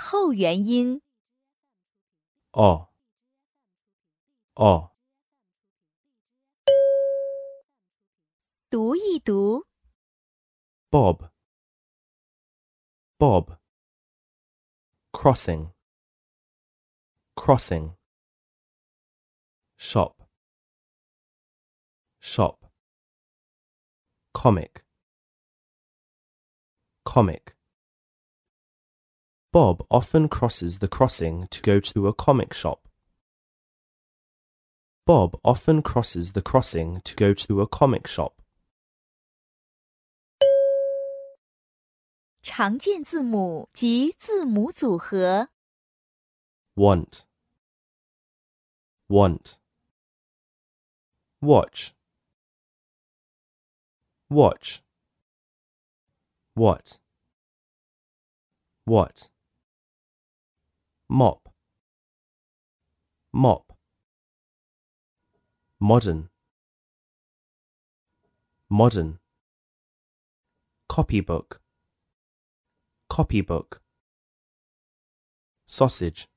后元音。哦，哦读一读，bob, bob, crossing, crossing, shop, shop, comic, comic. Bob often crosses the crossing to go to a comic shop. Bob often crosses the crossing to go to a comic shop. 常见字母及字母组合。 want, want, watch, watch, what, what, mop, mop, modern, modern, copybook, copybook, sausage,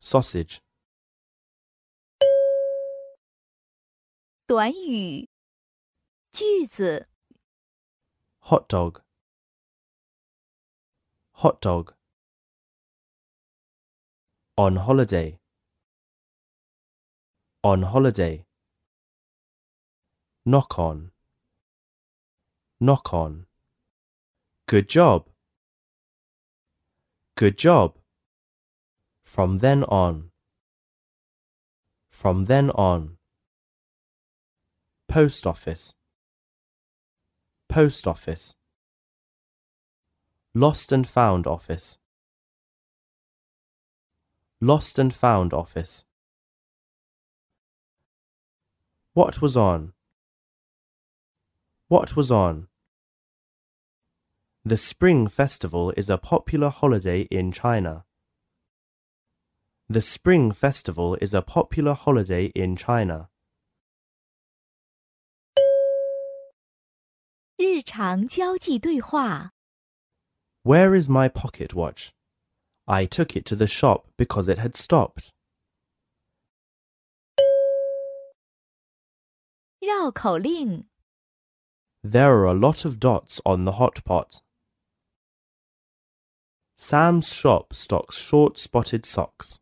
sausage, 短语、句子、 hot dog, hot dog, on holiday, on holiday, knock on, knock on, good job, good job, from then on, from then on, post office, post office, lost and found office, lost and found office. What was on? What was on? The Spring Festival is a popular holiday in China. The Spring Festival is a popular holiday in China. 日常交际对话。 Where is my pocket watch? I took it to the shop because it had stopped. 绕口令： There are a lot of dots on the hot pot. Sam's shop stocks short spotted socks.